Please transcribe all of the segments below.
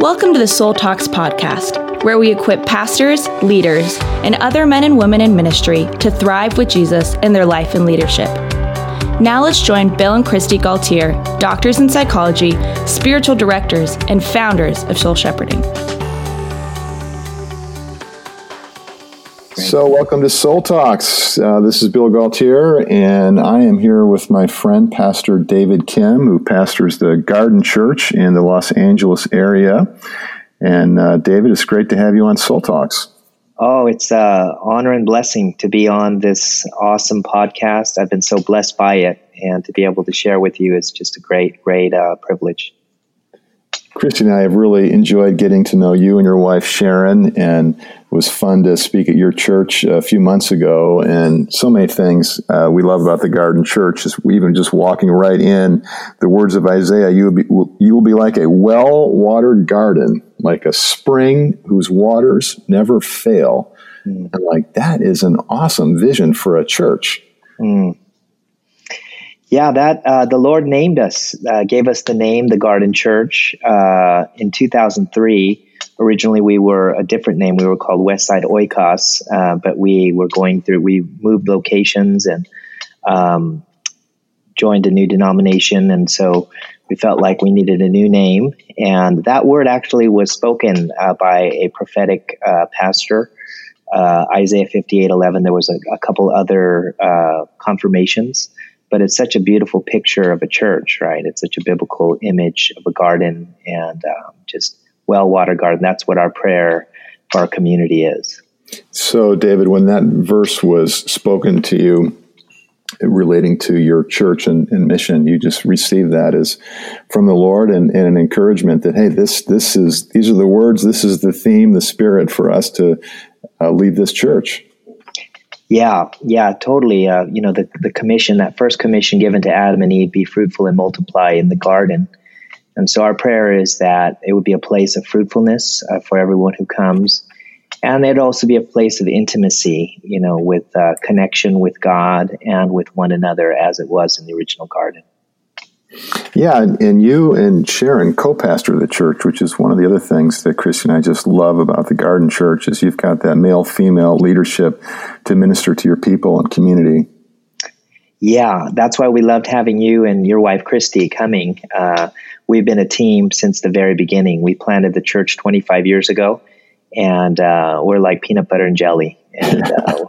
Welcome to the Soul Talks podcast, where we equip pastors, leaders, and other men and women in ministry to thrive with Jesus in their life and leadership. Now let's join Bill and Christy Gaultier, doctors in psychology, spiritual directors, and founders of Soul Shepherding. So, welcome to Soul Talks. Uh, this is Bill Gaultier, and I am here with my friend, Pastor David Kim, who pastors the Garden Church in the Los Angeles area. And uh, David, it's great to have you on Soul Talks. Oh, it's an uh, honor and blessing to be on this awesome podcast. I've been so blessed by it, and to be able to share with you is just a great, great uh, privilege. Christy and I have really enjoyed getting to know you and your wife Sharon, and it was fun to speak at your church a few months ago. And so many things uh, we love about the Garden Church is even just walking right in the words of Isaiah. You will be, you will be like a well-watered garden, like a spring whose waters never fail. Mm. And like that is an awesome vision for a church. Mm. Yeah, that uh, the Lord named us, uh, gave us the name, the Garden Church, uh, in 2003. Originally, we were a different name. We were called Westside Oikos, uh, but we were going through. We moved locations and um, joined a new denomination, and so we felt like we needed a new name. And that word actually was spoken uh, by a prophetic uh, pastor. Isaiah 58:11. There was a, a couple other confirmations but it's such a beautiful picture of a church, right? It's such a biblical image of a garden and um, just well water garden. That's what our prayer for our community is. So, David, when that verse was spoken to you relating to your church and, and mission, you just received that as from the Lord and, and, an encouragement that hey, this this is these are the words, this is the theme, the spirit for us to uh, lead this church. Yeah, yeah, totally. Uh, you know, the, the commission, that first commission given to Adam and Eve, be fruitful and multiply in the garden. And so our prayer is that it would be a place of fruitfulness uh, for everyone who comes. And it'd also be a place of intimacy, you know, with uh, connection with God and with one another as it was in the original garden. Yeah, and you and Sharon co-pastor the church, which is one of the other things that Chris and I just love about the Garden Church is you've got that male-female leadership to minister to your people and community. Yeah, that's why we loved having you and your wife Christy coming. Uh, we've been a team since the very beginning. We planted the church 25 years ago, and uh, we're like peanut butter and jelly, and uh,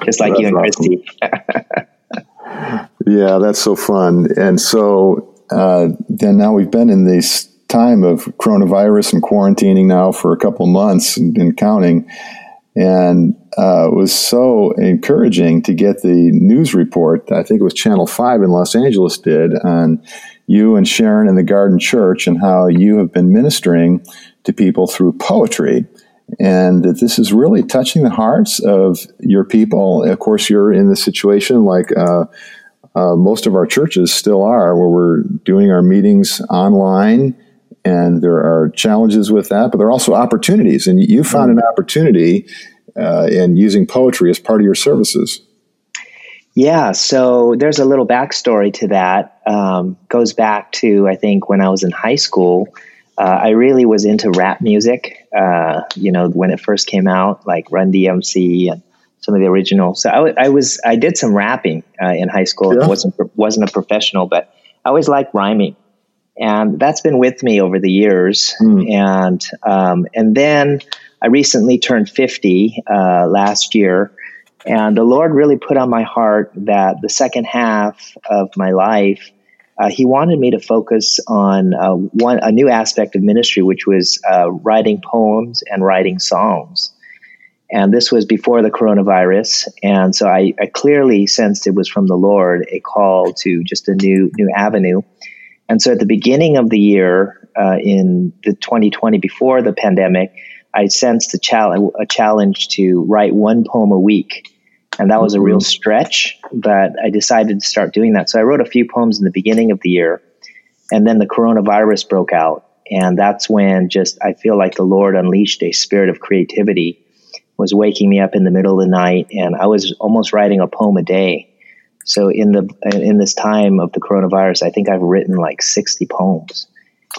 just like you and awesome. Christy. Yeah, that's so fun. And so uh, then now we've been in this time of coronavirus and quarantining now for a couple months and, counting. And uh, it was so encouraging to get the news report. I think it was Channel 5 in Los Angeles did on you and Sharon in the Garden Church and how you have been ministering to people through poetry and that this is really touching the hearts of your people. Of course, you're in the situation like uh, uh, most of our churches still are, where we're doing our meetings online, and there are challenges with that, but there are also opportunities. And you found an opportunity uh, in using poetry as part of your services. Yeah, so there's a little backstory to that. Um, goes back to I think when I was in high school. Uh, I really was into rap music. Uh, you know, when it first came out, like Run DMC and some of the original. So I, I was I did some rapping uh, in high school. Yeah. wasn't wasn't a professional, but I always liked rhyming, and that's been with me over the years. Mm. And um, and then I recently turned fifty uh, last year, and the Lord really put on my heart that the second half of my life. Uh, he wanted me to focus on uh, one a new aspect of ministry, which was uh, writing poems and writing songs. And this was before the coronavirus. And so I, I, clearly sensed it was from the Lord, a call to just a new, new avenue. And so at the beginning of the year, uh, in the 2020, before the pandemic, I sensed a, challenge, a challenge to write one poem a week. And that was a real mm-hmm. stretch, but I decided to start doing that. So I wrote a few poems in the beginning of the year. And then the coronavirus broke out. And that's when just I feel like the Lord unleashed a spirit of creativity was waking me up in the middle of the night, and I was almost writing a poem a day. So in the in this time of the coronavirus, I think I've written like sixty poems,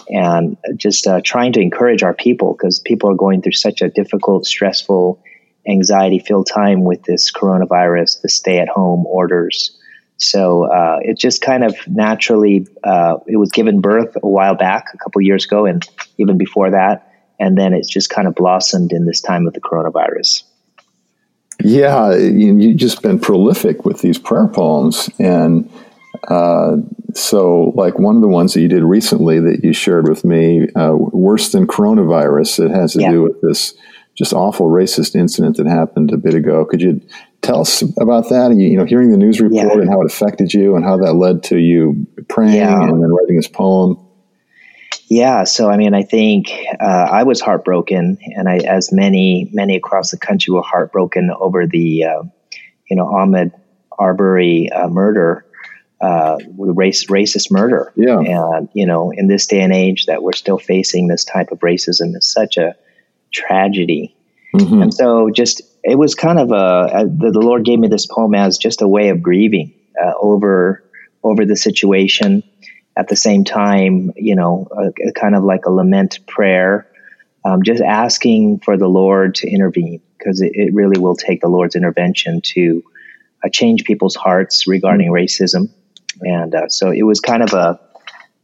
and just uh, trying to encourage our people because people are going through such a difficult, stressful, anxiety filled time with this coronavirus, the stay at home orders. So uh, it just kind of naturally, uh, it was given birth a while back, a couple years ago, and even before that. And then it's just kind of blossomed in this time of the coronavirus. Yeah, you've just been prolific with these prayer poems. And uh, so, like one of the ones that you did recently that you shared with me, uh, Worse Than Coronavirus, it has to yeah. do with this just awful racist incident that happened a bit ago. Could you tell us about that? And you, you know, hearing the news report yeah. and how it affected you, and how that led to you praying yeah. and then writing this poem. Yeah, so I mean, I think uh, I was heartbroken, and I, as many many across the country were heartbroken over the, uh, you know, Ahmaud Arbery uh, murder, uh, race racist murder. Yeah, and you know, in this day and age that we're still facing this type of racism is such a tragedy. Mm-hmm. And so, just it was kind of a the, the, Lord gave me this poem as just a way of grieving uh, over over the situation. At the same time, you know, a, a kind of like a lament prayer, um, just asking for the Lord to intervene because it, it, really will take the Lord's intervention to uh, change people's hearts regarding mm-hmm. racism. And uh, so it was kind of a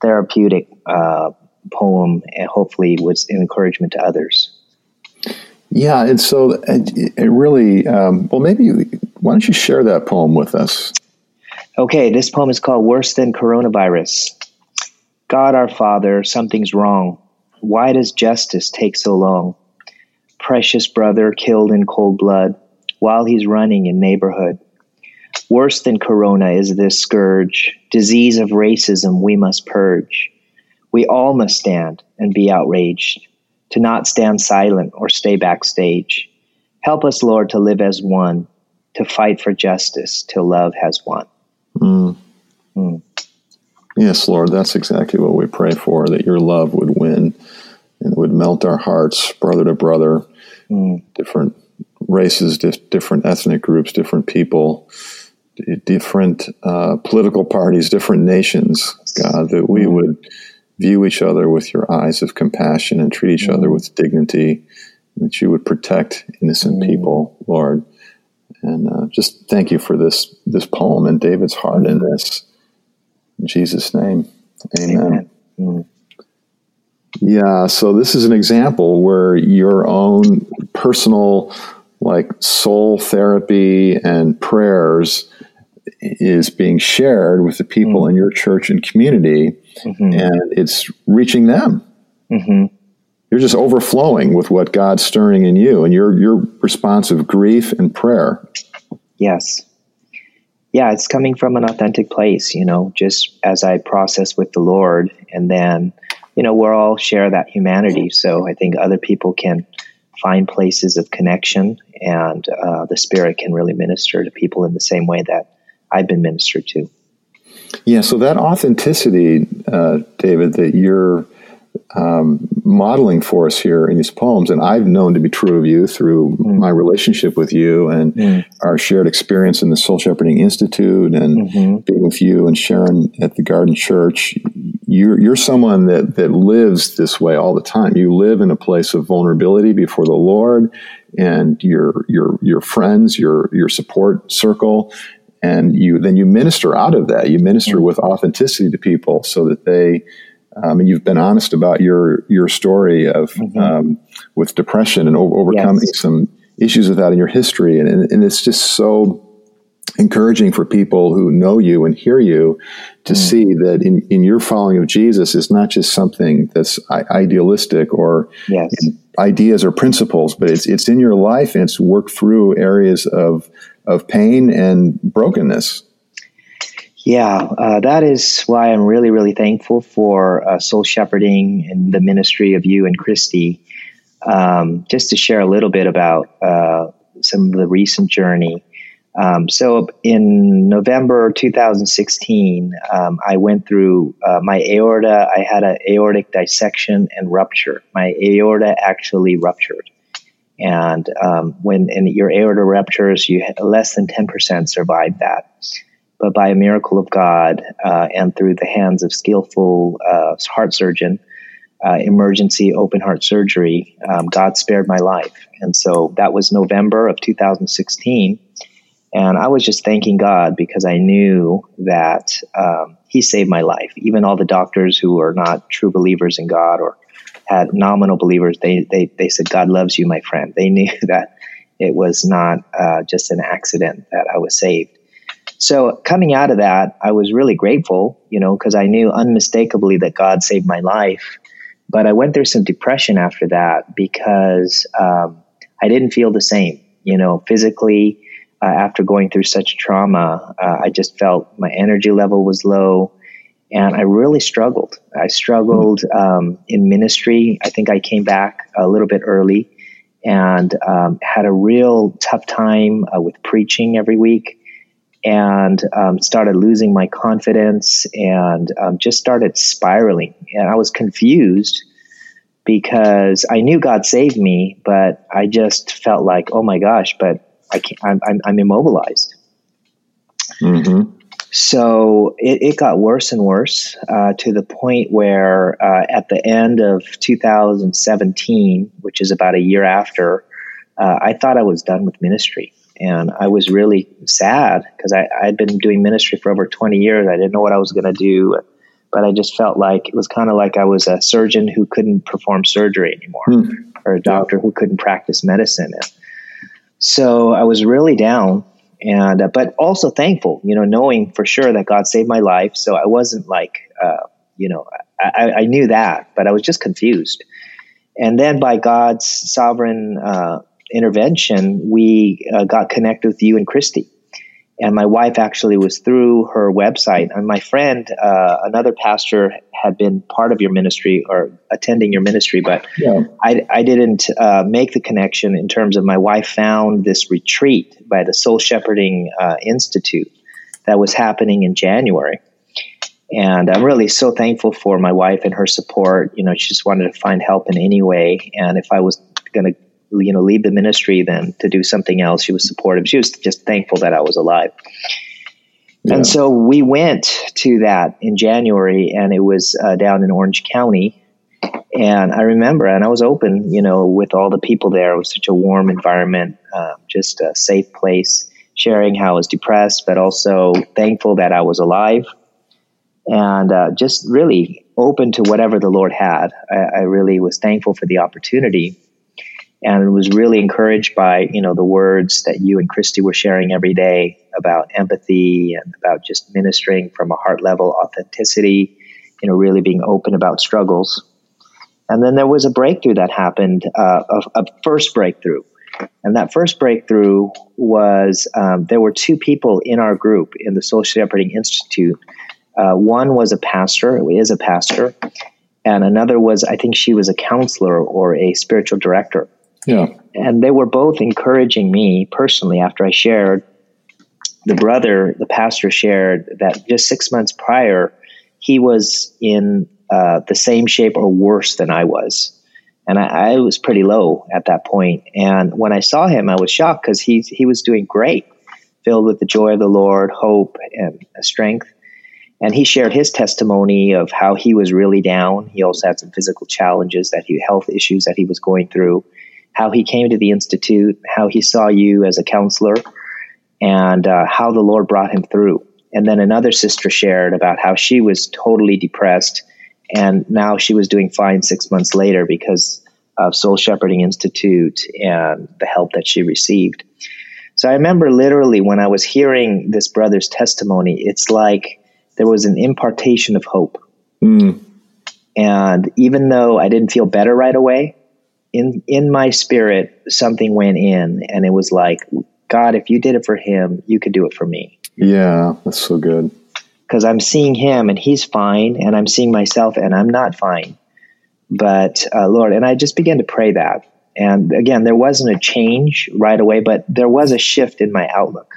therapeutic uh, poem, and hopefully was an encouragement to others. Yeah, and so it, it really, um, well, maybe why don't you share that poem with us? Okay, this poem is called Worse Than Coronavirus. God our Father, something's wrong. Why does justice take so long? Precious brother killed in cold blood while he's running in neighborhood. Worse than corona is this scourge, disease of racism we must purge. We all must stand and be outraged to not stand silent or stay backstage. Help us, Lord, to live as one, to fight for justice till love has won. Mm. Mm. Yes, Lord, that's exactly what we pray for that your love would win and would melt our hearts, brother to brother, mm. different races, different ethnic groups, different people, different uh, political parties, different nations, God, that we mm. would view each other with your eyes of compassion and treat each mm. other with dignity, that you would protect innocent mm. people, Lord. And uh, just thank you for this this poem and David's heart in this. In Jesus' name, Amen. Amen. Mm. Yeah, so this is an example where your own personal, like soul therapy and prayers is being shared with the people mm. in your church and community, mm-hmm. and it's reaching them. Mm-hmm. You're just overflowing with what God's stirring in you, and your your response of grief and prayer. Yes, yeah, it's coming from an authentic place. You know, just as I process with the Lord, and then you know we're all share that humanity. So I think other people can find places of connection, and uh, the Spirit can really minister to people in the same way that I've been ministered to. Yeah, so that authenticity, uh, David, that you're um, modeling for us here in these poems, and I've known to be true of you through mm. my relationship with you and mm. our shared experience in the Soul Shepherding Institute and mm-hmm. being with you and Sharon at the Garden Church. You're, you're someone that, that lives this way all the time. You live in a place of vulnerability before the Lord and your your your friends, your your support circle, and you then you minister out of that. You minister mm-hmm. with authenticity to people so that they. Um, and you've been honest about your your story of mm-hmm. um, with depression and overcoming yes. some issues with that in your history, and, and, and it's just so encouraging for people who know you and hear you to mm. see that in, in your following of Jesus is not just something that's idealistic or yes. ideas or principles, but it's it's in your life and it's worked through areas of of pain and brokenness. Yeah, uh, that is why I'm really, really thankful for uh, soul shepherding and the ministry of you and Christy. Um, just to share a little bit about uh, some of the recent journey. Um, so in November 2016, um, I went through uh, my aorta. I had an aortic dissection and rupture. My aorta actually ruptured. And um, when in your aorta ruptures, you less than 10% survive that. But by a miracle of God uh, and through the hands of skillful uh, heart surgeon, uh, emergency open heart surgery, um, God spared my life. And so that was November of 2016. And I was just thanking God because I knew that um, He saved my life. Even all the doctors who are not true believers in God or had nominal believers, they, they, they said, God loves you, my friend. They knew that it was not uh, just an accident that I was saved. So coming out of that, I was really grateful, you know, because I knew unmistakably that God saved my life. But I went through some depression after that because um, I didn't feel the same, you know, physically. Uh, after going through such trauma, uh, I just felt my energy level was low and I really struggled. I struggled um, in ministry. I think I came back a little bit early and um, had a real tough time uh, with preaching every week and um, started losing my confidence and um, just started spiraling. And I was confused because I knew God saved me, but I just felt like, oh my gosh, but I can't, I'm, I'm, I'm immobilized. Mm-hmm. So it, it, got worse and worse uh, to the point where uh, at the end of 2017, which is about a year after, uh, I thought I was done with ministry. And I was really sad because I had been doing ministry for over 20 years. I didn't know what I was going to do, but I just felt like it was kind of like I was a surgeon who couldn't perform surgery anymore hmm. or a doctor who couldn't practice medicine. And so I was really down and, uh, but also thankful, you know, knowing for sure that God saved my life. So I wasn't like, uh, you know, I, I, knew that, but I was just confused. And then by God's sovereign, uh, intervention, we uh, got connected with you and Christy. And my wife actually was through her website. And my friend, uh, another pastor, had been part of your ministry or attending your ministry, but yeah. I, I, didn't uh, make the connection in terms of my wife found this retreat by the Soul Shepherding uh, Institute that was happening in January. And I'm really so thankful for my wife and her support. You know, she just wanted to find help in any way. And if I was going to you know leave the ministry then to do something else. She was supportive. She was just thankful that i was alive. Yeah. and so we went to that in january and it was uh, down in orange county. And i remember and i was open you know with all the people there. It was such a warm environment uh, just a safe place sharing how i was depressed but also thankful that i was alive. And uh, just really open to whatever the lord had. I, I really was thankful for the opportunity and was really encouraged by you know the words that you and Christy were sharing every day about empathy and about just ministering from a heart level authenticity, you know, really being open about struggles. And then there was a breakthrough that happened, uh, a, a, first breakthrough. And that first breakthrough was um, there were two people in our group in the Soul Shepherding Institute. Uh, one was a pastor, is a pastor, and another was, I think she was a counselor or a spiritual director. Yeah. And they were both encouraging me personally after I shared. The brother, the pastor, shared that just six months prior, he was in uh, the same shape or worse than I was. And I, I, was pretty low at that point. And when I saw him, I was shocked because he, he was doing great, filled with the joy of the Lord, hope, and strength. And he shared his testimony of how he was really down. He also had some physical challenges that he, health issues that he was going through how he came to the Institute, how he saw you as a counselor, and uh, how the Lord brought him through. And then another sister shared about how she was totally depressed, and now she was doing fine six months later because of Soul Shepherding Institute and the help that she received. So I remember literally when I was hearing this brother's testimony, it's like there was an impartation of hope. Mm. And even though I didn't feel better right away, in in my spirit something went in and it was like god if you did it for him you could do it for me. Yeah that's so good. Because i'm seeing him and he's fine and i'm seeing myself and i'm not fine. But uh, lord and i just began to pray that. And again there wasn't a change right away but there was a shift in my outlook.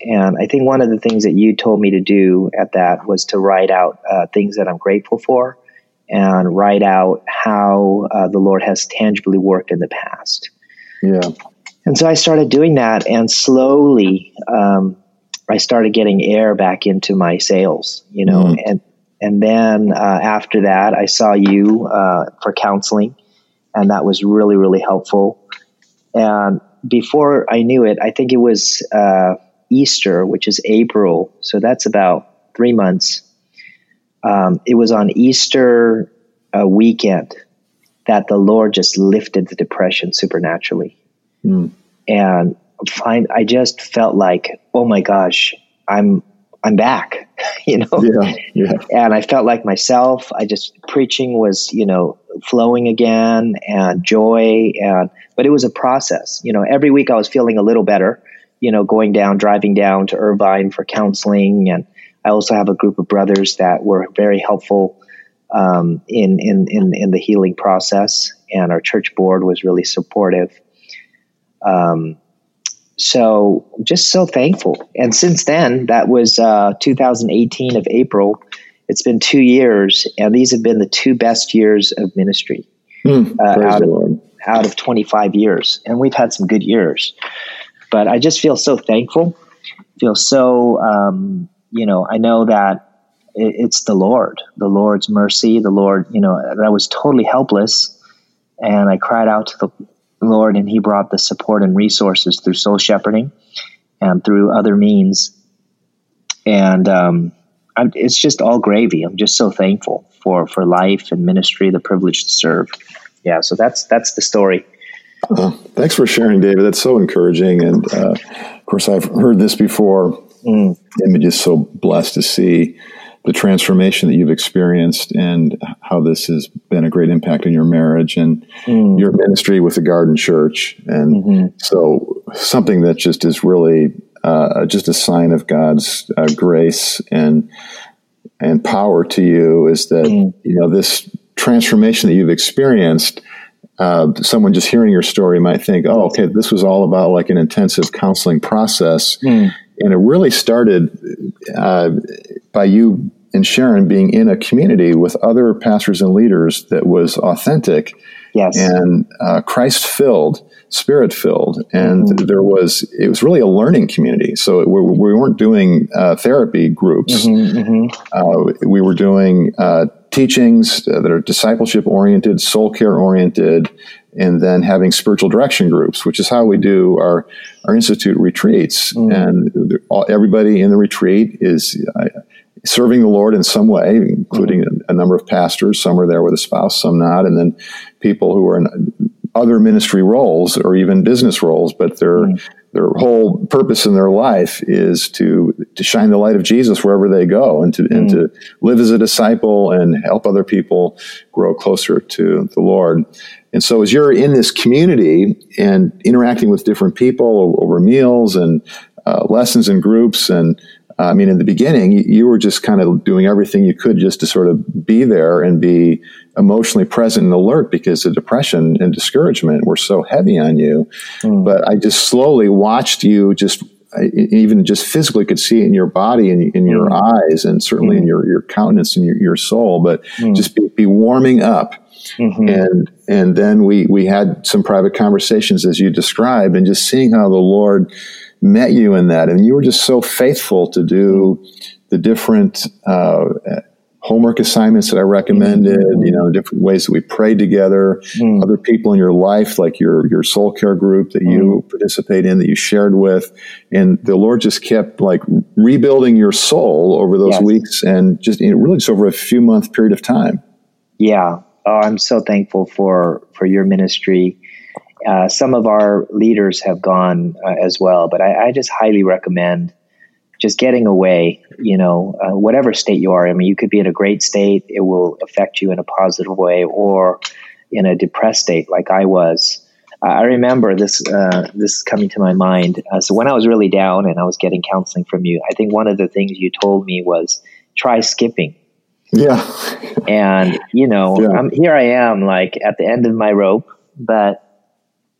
And i think one of the things that you told me to do at that was to write out uh, things that i'm grateful for and write out how uh, the Lord has tangibly worked in the past. Yeah. And so I started doing that, and slowly um, I started getting air back into my sails, you know, mm. and and then uh, after that, I saw you uh, for counseling, and that was really, really helpful. And before I knew it, I think it was uh, Easter, which is April, so that's about three months. Um, it was on Easter uh, weekend that the Lord just lifted the depression supernaturally. Mm. And find, I just felt like, oh my gosh, I'm I'm back, you know. Yeah, yeah. And I felt like myself. I just preaching was, you know, flowing again, and joy, and but it was a process. You know, every week I was feeling a little better. You know, going down, driving down to Irvine for counseling, and I also have a group of brothers that were very helpful um, in, in in in the healing process, and our church board was really supportive. Um, so just so thankful. And since then, that was uh, 2018 of April. It's been two years, and these have been the two best years of ministry mm, uh, out, of, out of 25 years. And we've had some good years. But I just feel so thankful. Feel so, um, you know, I know that it, it's the Lord, the Lord's mercy, the Lord, you know, I was totally helpless. And I cried out to the Lord, and He brought the support and resources through soul shepherding and through other means. And um, it's just all gravy. I'm just so thankful for for life and ministry, the privilege to serve. Yeah, so that's that's the story. Uh, thanks for sharing, David. That's so encouraging. And uh, of course, I've heard this before. Mm. I'm just so blessed to see the transformation that you've experienced and how this has been a great impact in your marriage and mm. your ministry with the Garden Church. And mm-hmm. so something that just is really uh, just a sign of God's uh, grace and and power to you is that mm. you know this transformation that you've experienced. Uh, someone just hearing your story might think, "Oh, okay, this was all about like an intensive counseling process," mm. And it really started uh, by you and Sharon being in a community with other pastors and leaders that was authentic yes. and uh, Christ filled, spirit filled. And mm-hmm. there was, it was really a learning community. So we, we weren't doing uh, therapy groups. Mm-hmm, mm-hmm. Uh, we were doing uh, teachings that are discipleship oriented, soul care oriented, and then having spiritual direction groups, which is how we do our, our institute retreats. Mm. And all, everybody in the retreat is, serving the Lord in some way, including mm-hmm. a, a, number of pastors. Some are there with a spouse, some not, and then people who are in other ministry roles or even business roles, but their mm-hmm. their whole purpose in their life is to to shine the light of Jesus wherever they go, and to and to live as a disciple and help other people grow closer to the Lord. And so, as you're in this community and interacting with different people over meals and uh, lessons and groups and I mean, in the beginning, you were just kind of doing everything you could just to sort of be there and be emotionally present and alert because the depression and discouragement were so heavy on you. Mm. But I just slowly watched you just even just physically could see it in your body and in your mm. eyes and certainly mm. in your, your countenance and your, your soul, but mm. just be, be, warming up. Mm-hmm. And, and then we, we had some private conversations as you described and just seeing how the Lord, met you in that, and you were just so faithful to do the different uh, homework assignments that I recommended. Mm-hmm. You know, different ways that we prayed together. Mm. Other people in your life, like your your soul care group that mm. you participate in, that you shared with, and the Lord just kept like rebuilding your soul over those yes. weeks, and just you know, really just over a few month period of time. Yeah. Oh, I'm so thankful for for your ministry uh, some of our leaders have gone uh, as well, but I, I, just highly recommend just getting away. You know, uh, whatever state you are. I mean, you could be in a great state; it will affect you in a positive way, or in a depressed state, like I was. I remember this. Uh, this is coming to my mind. Uh, so when I was really down and I was getting counseling from you, I think one of the things you told me was try skipping. Yeah. and you know, yeah. I'm, here I am, like at the end of my rope, but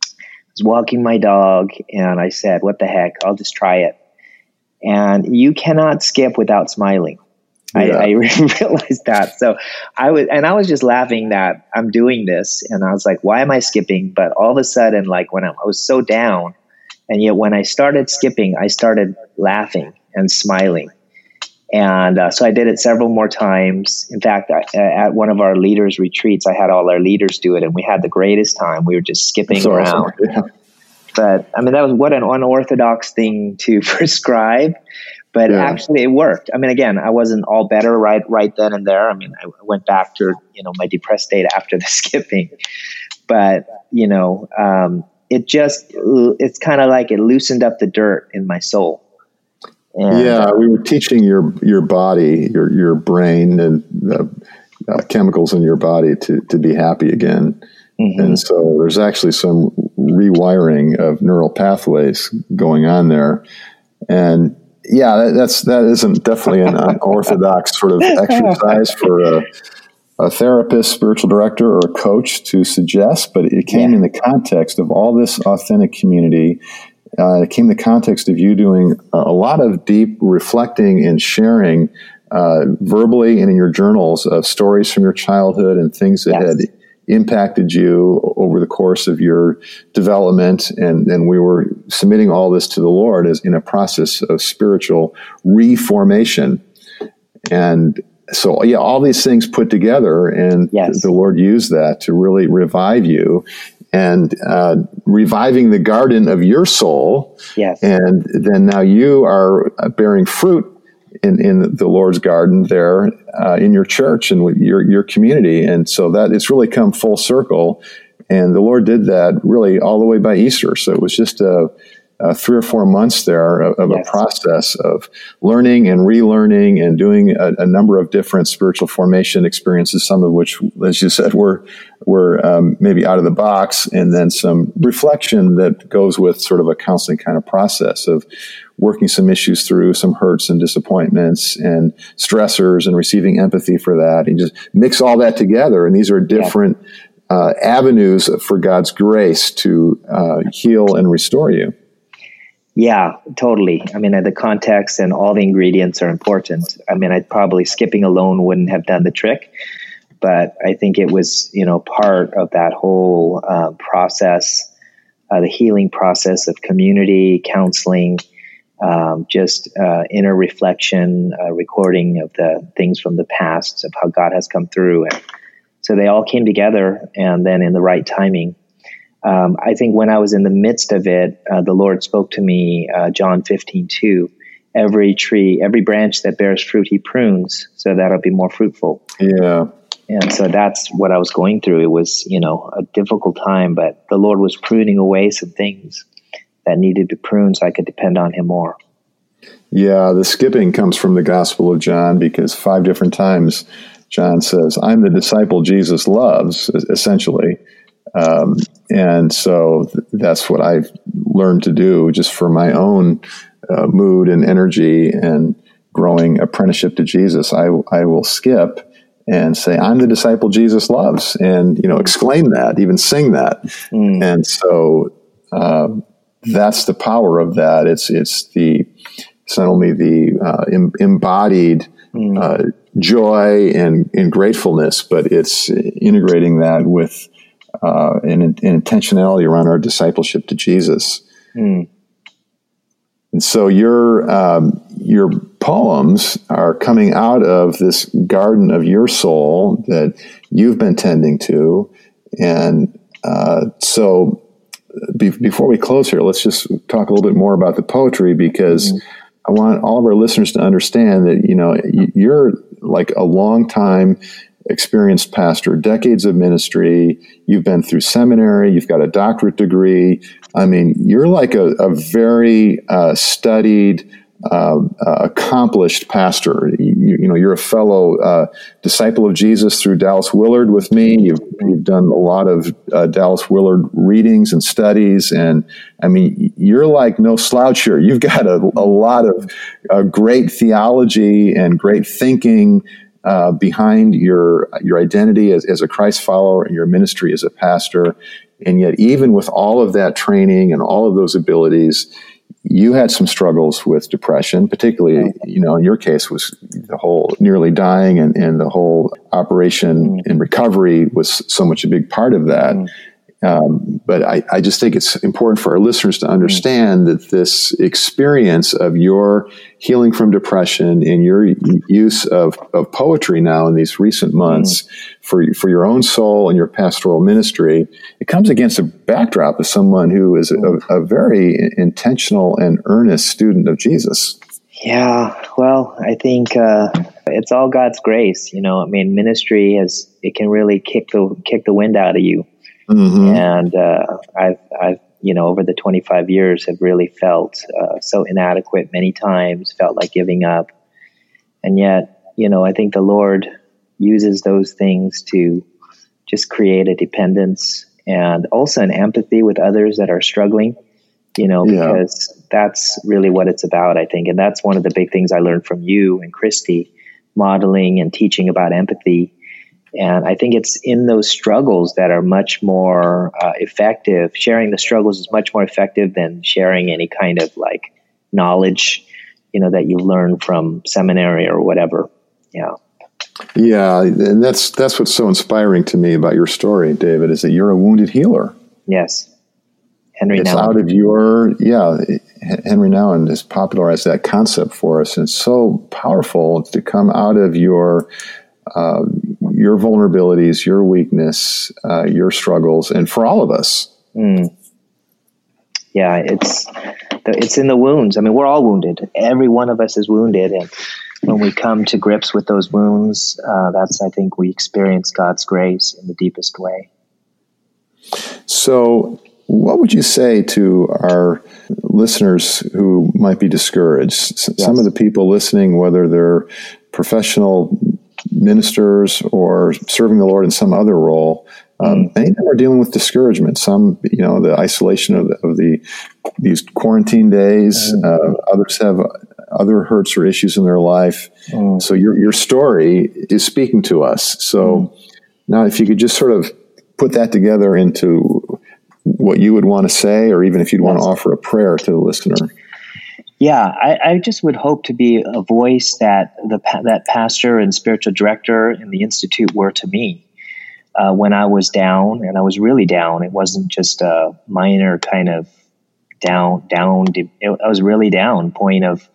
I was walking my dog and I said, what the heck, I'll just try it. And you cannot skip without smiling. Yeah. I, I realized that. So I was, and I was just laughing that I'm doing this. And I was like, why am I skipping? But all of a sudden, like when I, I was so down, and yet when I started skipping, I started laughing and smiling. And uh, so I did it several more times. In fact, I, at one of our leaders' retreats, I had all our leaders do it, and we had the greatest time. We were just skipping around. Yeah. But I mean, that was what an unorthodox thing to prescribe. But yeah. actually, it worked. I mean, again, I wasn't all better right right then and there. I mean, I went back to you know my depressed state after the skipping. But you know, um, it just it's kind of like it loosened up the dirt in my soul and, yeah, we were teaching your your body, your your brain, and uh, uh, chemicals in your body to to be happy again. Mm-hmm. And so there's actually some rewiring of neural pathways going on there. And yeah, that, that's that isn't definitely an unorthodox sort of exercise for a, a, therapist, spiritual director, or a coach to suggest, but it came yeah. in the context of all this authentic community uh, it came in the context of you doing a lot of deep reflecting and sharing uh, verbally and in your journals of stories from your childhood and things that yes. had impacted you over the course of your development. And, and we were submitting all this to the Lord as in a process of spiritual reformation. And so, yeah, all these things put together, and yes. the Lord used that to really revive you and uh, reviving the garden of your soul. Yes. And then now you are uh, bearing fruit in, in the Lord's garden there uh, in your church and with your, your community. And so that it's really come full circle. And the Lord did that really all the way by Easter. So it was just a, uh, three or four months there of, of yes. a process of learning and relearning and doing a, a, number of different spiritual formation experiences, some of which, as you said, were were um, maybe out of the box, and then some reflection that goes with sort of a counseling kind of process of working some issues through, some hurts and disappointments and stressors, and receiving empathy for that, and just mix all that together. And these are different. Uh, avenues for God's grace to uh, heal and restore you. Yeah, totally. I mean, the context and all the ingredients are important. I mean, I probably skipping alone wouldn't have done the trick, but I think it was, you know, part of that whole uh, process, uh, the healing process of community counseling, um, just uh, inner reflection, uh, recording of the things from the past of how God has come through, and so they all came together, and then in the right timing um, I think when I was in the midst of it, uh, the Lord spoke to me, uh, John 15, 2. Every tree, every branch that bears fruit, he prunes so that it'll be more fruitful. Yeah. And so that's what I was going through. It was, you know, a difficult time, but the Lord was pruning away some things that needed to prune so I could depend on him more. Yeah, the skipping comes from the Gospel of John because five different times John says, I'm the disciple Jesus loves, essentially. Um, and so th- that's what I've learned to do just for my own uh, mood and energy and growing apprenticeship to Jesus. I, I will skip and say, I'm the disciple Jesus loves, and, you know, exclaim that, even sing that. Mm. And so um, that's the power of that. It's, it's the, it's not only the uh, em- embodied mm. uh, joy and, and gratefulness, but it's integrating that with uh, and, and, intentionality around our discipleship to Jesus. Mm. And so your um, your poems are coming out of this garden of your soul that you've been tending to, and uh, so be- before we close here, let's just talk a little bit more about the poetry because mm-hmm. I want all of our listeners to understand that you know you're like a long time experienced pastor, decades of ministry. You've been through seminary. You've got a doctorate degree. I mean, you're like a, a very uh, studied, uh, uh, accomplished pastor. You, you, know, you're a fellow uh, disciple of Jesus through Dallas Willard with me. You've, you've done a lot of uh, Dallas Willard readings and studies, and I mean, you're like no slouch here. You've got a, a lot of uh, great theology and great thinking uh, behind your your identity as, as a Christ follower and your ministry as a pastor. And yet, even with all of that training and all of those abilities, you had some struggles with depression, particularly, you know, in your case was the whole nearly dying and, and the whole operation mm. and recovery was so much a big part of that. Mm. Um, but I, I, just think it's important for our listeners to understand that this experience of your healing from depression and your use of, of poetry now in these recent months mm. for, for your own soul and your pastoral ministry, it comes against a backdrop of someone who is a, a very intentional and earnest student of Jesus. Yeah, well, I think uh, it's all God's grace. You know, I mean, ministry has it can really kick the kick the wind out of you Mm-hmm. And uh, I've, I've, you know, over the 25 years have really felt uh, so inadequate many times, felt like giving up. And yet, you know, I think the Lord uses those things to just create a dependence and also an empathy with others that are struggling, you know, yeah. because that's really what it's about, I think. And that's one of the big things I learned from you and Christy, modeling and teaching about empathy and I think it's in those struggles that are much more uh, effective. Sharing the struggles is much more effective than sharing any kind of like knowledge, you know, that you learn from seminary or whatever. Yeah. Yeah, and that's that's what's so inspiring to me about your story, David, is that you're a wounded healer. Yes. Henri it's Nouwen. out of your yeah henri nouwen has popularized that concept for us and it's so powerful to come out of your uh, your vulnerabilities, your weakness, uh, your struggles, and for all of us. Mm. Yeah, it's it's in the wounds. I mean, we're all wounded. Every one of us is wounded, and when we come to grips with those wounds, uh, that's I think we experience God's grace in the deepest way. So, what would you say to our listeners who might be discouraged? Yes. Some of the people listening, whether they're professional ministers or serving the Lord in some other role, um, mm. many of them are dealing with discouragement. Some, you know, the isolation of the, of the these quarantine days. Mm. Uh, others have other hurts or issues in their life. Mm. So your your story is speaking to us. So mm. now, if you could just sort of put that together into what you would want to say, or even if you'd want to offer a prayer to the listener. Yeah, I, I, just would hope to be a voice that the that pastor and spiritual director in the institute were to me uh, when I was down, and I was really down. It wasn't just a minor kind of down down. I was really down. Point of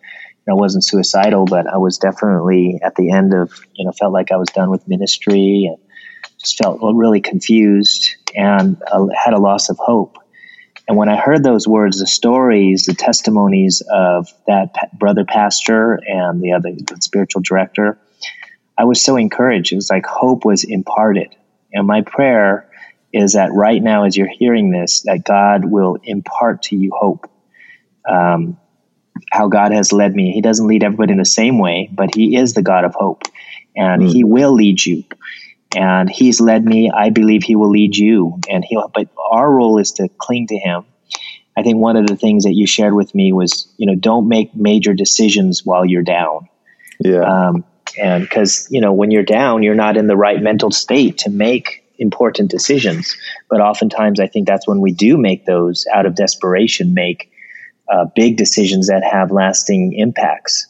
I wasn't suicidal, but I was definitely at the end of you know felt like I was done with ministry and just felt really confused and uh, had a loss of hope. And when I heard those words, the stories, the testimonies of that pa- brother pastor and the other the spiritual director, I was so encouraged. It was like hope was imparted. And my prayer is that right now, as you're hearing this, that God will impart to you hope. Um, how God has led me. He doesn't lead everybody in the same way, but He is the God of hope, and mm. He will lead you and he's led me. I believe he will lead you, and he'll. But our role is to cling to him. I think one of the things that you shared with me was, you know, don't make major decisions while you're down. Yeah. Um, and because you know, when you're down, you're not in the right mental state to make important decisions. But oftentimes, I think that's when we do make those out of desperation, make uh, big decisions that have lasting impacts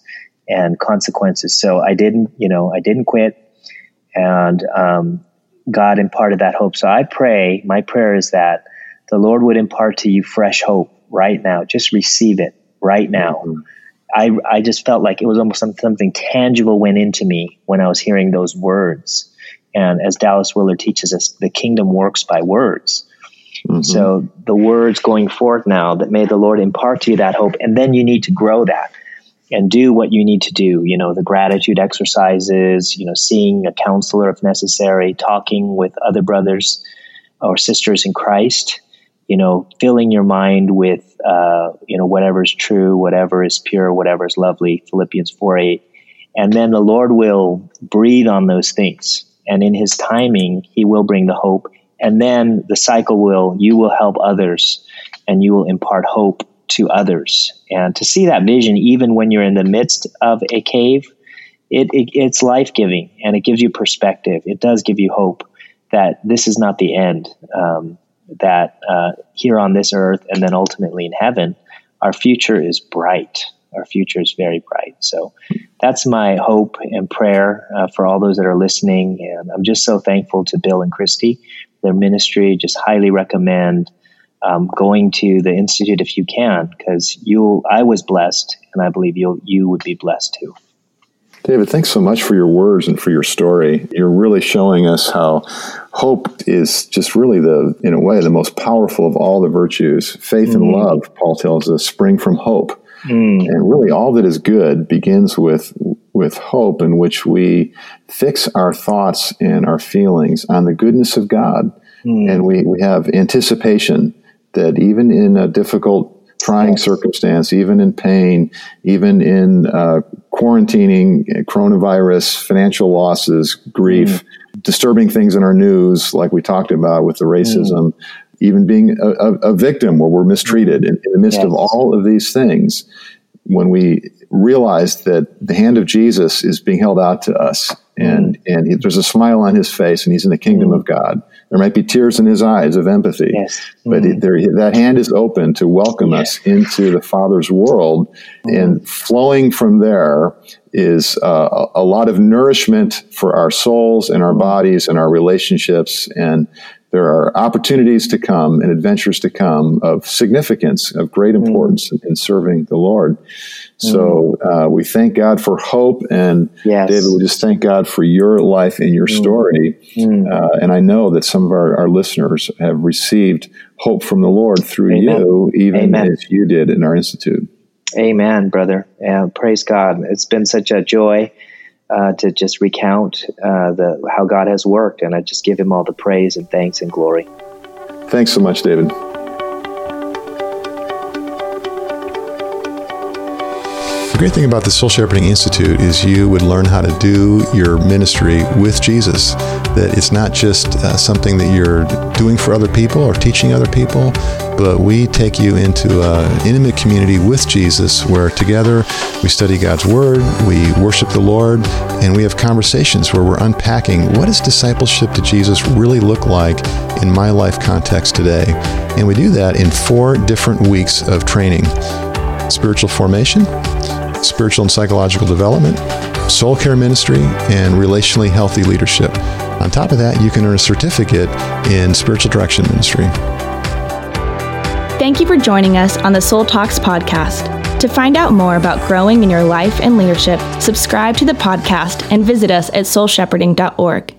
and consequences. So I didn't, you know, I didn't quit and um, God imparted that hope. So I pray, my prayer is that the Lord would impart to you fresh hope right now. Just receive it right now. Mm-hmm. I, I just felt like it was almost something tangible went into me when I was hearing those words. And as Dallas Willard teaches us, the kingdom works by words. Mm-hmm. So the words going forth now that may the Lord impart to you that hope, and then you need to grow that and do what you need to do. You know, the gratitude exercises, you know, seeing a counselor if necessary, talking with other brothers or sisters in Christ, you know, filling your mind with, uh, you know, whatever is true, whatever is pure, whatever is lovely, Philippians 4 8. And then the Lord will breathe on those things. And in his timing, he will bring the hope. And then the cycle will, you will help others and you will impart hope to others. And to see that vision, even when you're in the midst of a cave, it, it, it's life giving and it gives you perspective. It does give you hope that this is not the end, um, that uh, here on this earth and then ultimately in heaven, our future is bright. Our future is very bright. So that's my hope and prayer uh, for all those that are listening. And I'm just so thankful to Bill and Christy their ministry. Just highly recommend um, going to the institute if you can, because you I was blessed, and I believe you you would be blessed too. David, thanks so much for your words and for your story. You're really showing us how hope is just really the, in a way, the most powerful of all the virtues. Faith mm-hmm. and love, Paul tells us, spring from hope. Mm. And really, all that is good begins with with hope, in which we fix our thoughts and our feelings on the goodness of God, mm. and we we have anticipation that even in a difficult trying circumstance, even in pain, even in uh, quarantining, coronavirus, financial losses, grief, mm. disturbing things in our news, like we talked about with the racism, mm. even being a, a, a, victim where we're mistreated. In, in the midst yes. of all of these things, when we realize that the hand of Jesus is being held out to us, and mm. and he, there's a smile on his face, and he's in the kingdom mm. of God. There might be tears in his eyes of empathy, yes. but mm. there, that hand is open to welcome us into the Father's world, mm. and flowing from there is uh, a lot of nourishment for our souls and our mm. bodies and our relationships and there are opportunities to come and adventures to come of significance, of great mm. importance mm. in serving the Lord. So mm. uh, we thank God for hope, and yes. David, we just thank God for your life and your mm. story. Mm. Uh, and I know that some of our, our, listeners have received hope from the Lord through Amen. you, even Amen. as you did in our institute. Amen, brother. Yeah, praise God. It's been such a joy uh, to just recount uh, the how God has worked, and I just give Him all the praise and thanks and glory. Thanks so much, David. Great thing about the Soul Shepherding Institute is you would learn how to do your ministry with Jesus. That it's not just uh, something that you're doing for other people or teaching other people, but we take you into an intimate community with Jesus where together we study God's Word, we worship the Lord, and we have conversations where we're unpacking what does discipleship to Jesus really look like in my life context today. And we do that in four different weeks of training spiritual formation spiritual and psychological development, soul care ministry, and relationally healthy leadership. On top of that, you can earn a certificate in spiritual direction ministry. Thank you for joining us on the Soul Talks podcast. To find out more about growing in your life and leadership, subscribe to the podcast and visit us at soulshepherding.org.